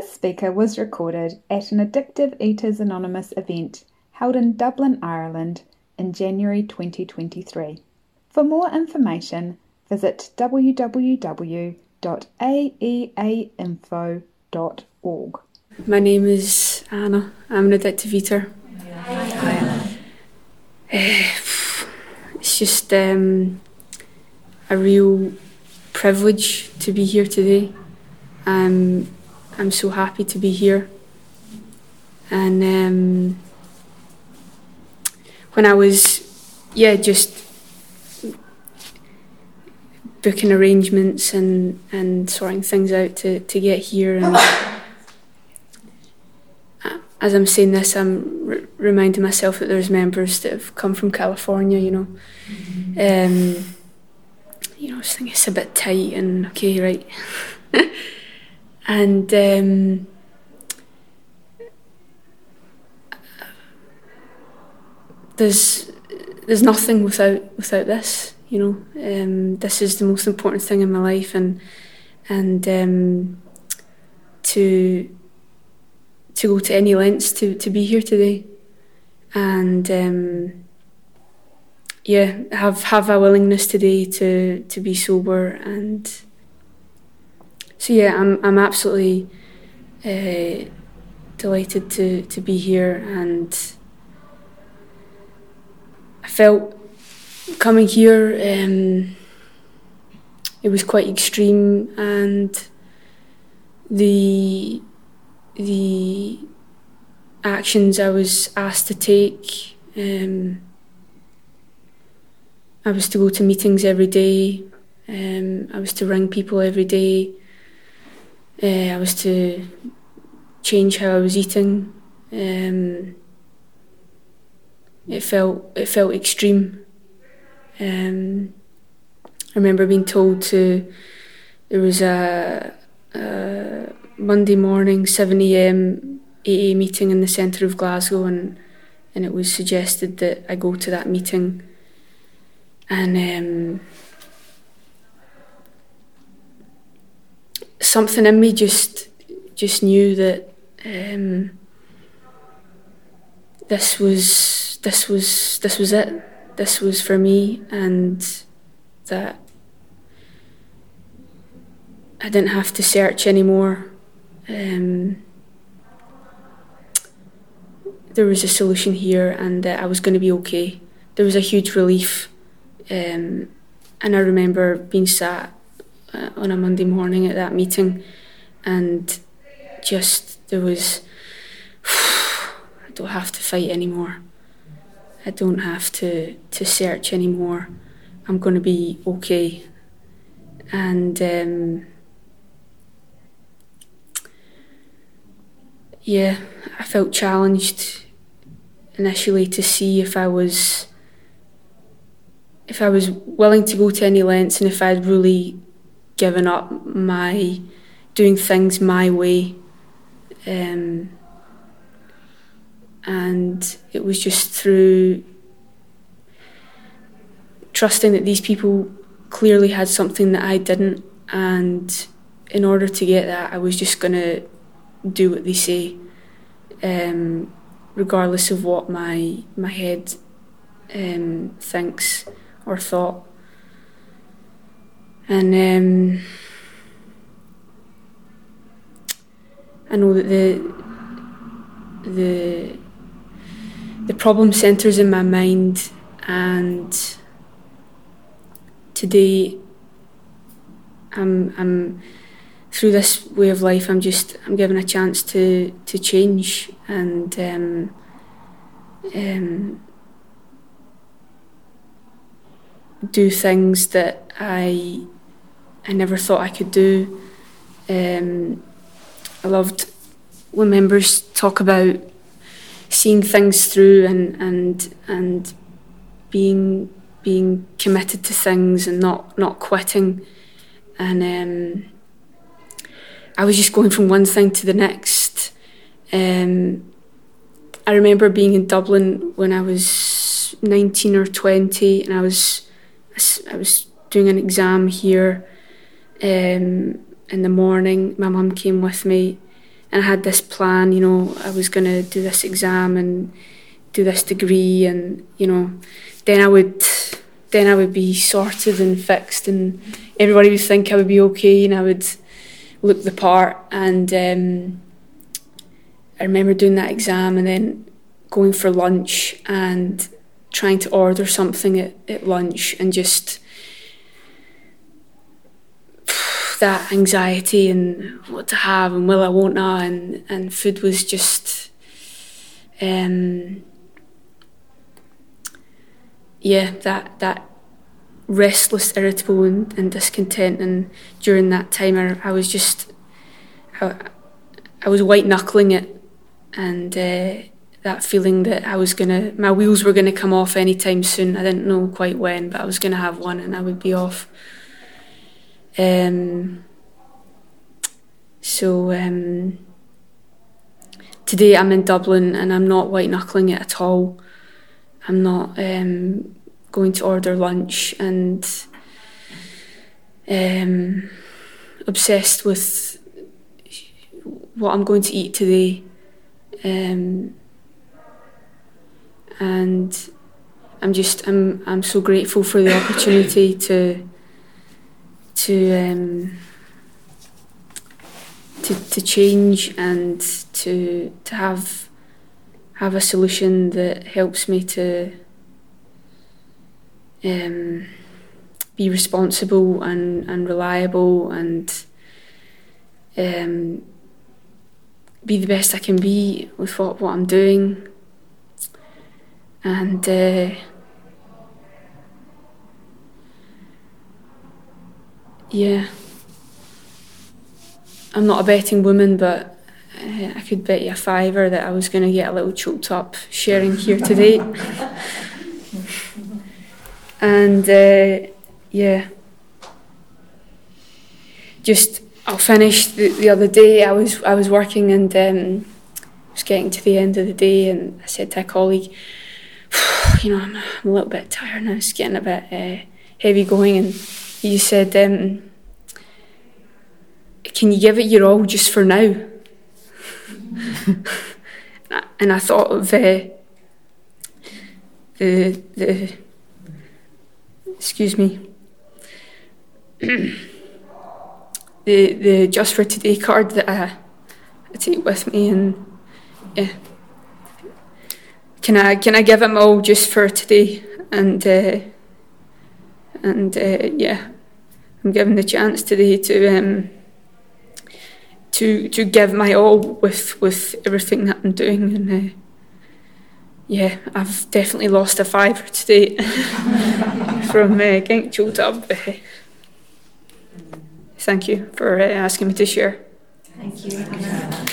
This speaker was recorded at an Addictive Eaters Anonymous event held in Dublin, Ireland in January 2023. For more information, visit www.aeainfo.org. My name is Anna. I'm an addictive eater. Uh, it's just um, a real privilege to be here today. I'm, I'm so happy to be here. And um, when I was, yeah, just booking arrangements and, and sorting things out to, to get here. And as I'm saying this, I'm r- reminding myself that there's members that have come from California, you know. Um, you know, I just think it's a bit tight and okay, right. and um, there's there's nothing without without this you know? Um, this is the most important thing in my life and and um, to to go to any lengths to, to be here today. And um, yeah have have a willingness today to to be sober and so yeah I'm I'm absolutely uh, delighted to to be here and I felt coming here, um, it was quite extreme, and the the actions I was asked to take. Um, I was to go to meetings every day. Um, I was to ring people every day. Uh, I was to change how I was eating. Um, it felt it felt extreme. Um, I remember being told to. There was a, a Monday morning, seven a.m. AA meeting in the centre of Glasgow, and and it was suggested that I go to that meeting. And um, something in me just just knew that um, this was this was this was it this was for me and that I didn't have to search anymore. Um, there was a solution here and that I was going to be okay. There was a huge relief. Um, and I remember being sat uh, on a Monday morning at that meeting and just there was, I don't have to fight anymore. I don't have to, to search anymore. I'm going to be okay. And um, yeah, I felt challenged initially to see if I was if I was willing to go to any lengths and if I'd really given up my doing things my way. Um, and it was just through trusting that these people clearly had something that I didn't, and in order to get that, I was just going to do what they say, um, regardless of what my my head um, thinks or thought. And um, I know that the the the problem centres in my mind and today I'm I'm through this way of life I'm just I'm given a chance to to change and um, um, do things that I I never thought I could do. Um, I loved when members talk about seeing things through and and and being being committed to things and not not quitting. And um, I was just going from one thing to the next. Um, I remember being in Dublin when I was 19 or 20 and I was I was doing an exam here um, in the morning my mum came with me and I had this plan. You know, I was going to do this exam and do this degree, and you know, then I would then I would be sorted and fixed, and everybody would think I would be okay, and I would look the part. And um, I remember doing that exam, and then going for lunch and trying to order something at, at lunch, and just that anxiety and what to have and will I won't I and and food was just um yeah that that restless irritable and, and discontent. And during that time I, I was just I, I was white knuckling it and uh, that feeling that I was gonna my wheels were gonna come off anytime soon. I didn't know quite when but I was gonna have one and I would be off um, so um, today I'm in Dublin and I'm not white knuckling it at all. I'm not um, going to order lunch and um, obsessed with what I'm going to eat today. Um, and I'm just I'm I'm so grateful for the opportunity to to um, to to change and to to have have a solution that helps me to um, be responsible and, and reliable and um, be the best I can be with what, what I'm doing. And uh, Yeah. I'm not a betting woman, but uh, I could bet you a fiver that I was going to get a little choked up sharing here today. and uh, yeah, just I'll finish the, the other day. I was I was working and um, was getting to the end of the day, and I said to a colleague, you know, I'm, I'm a little bit tired now. It's getting a bit uh, heavy going, and you said, um, Can you give it your all just for now? and I thought of uh, the, the, excuse me, the, the Just for Today card that I, I take with me, and yeah. Can I can I give them all just for today? And uh, and uh, yeah, I'm given the chance today to um, to to give my all with with everything that I'm doing, and uh, yeah, I've definitely lost a fiver today from uh, choked up. Uh, thank you for uh, asking me to share. Thank you.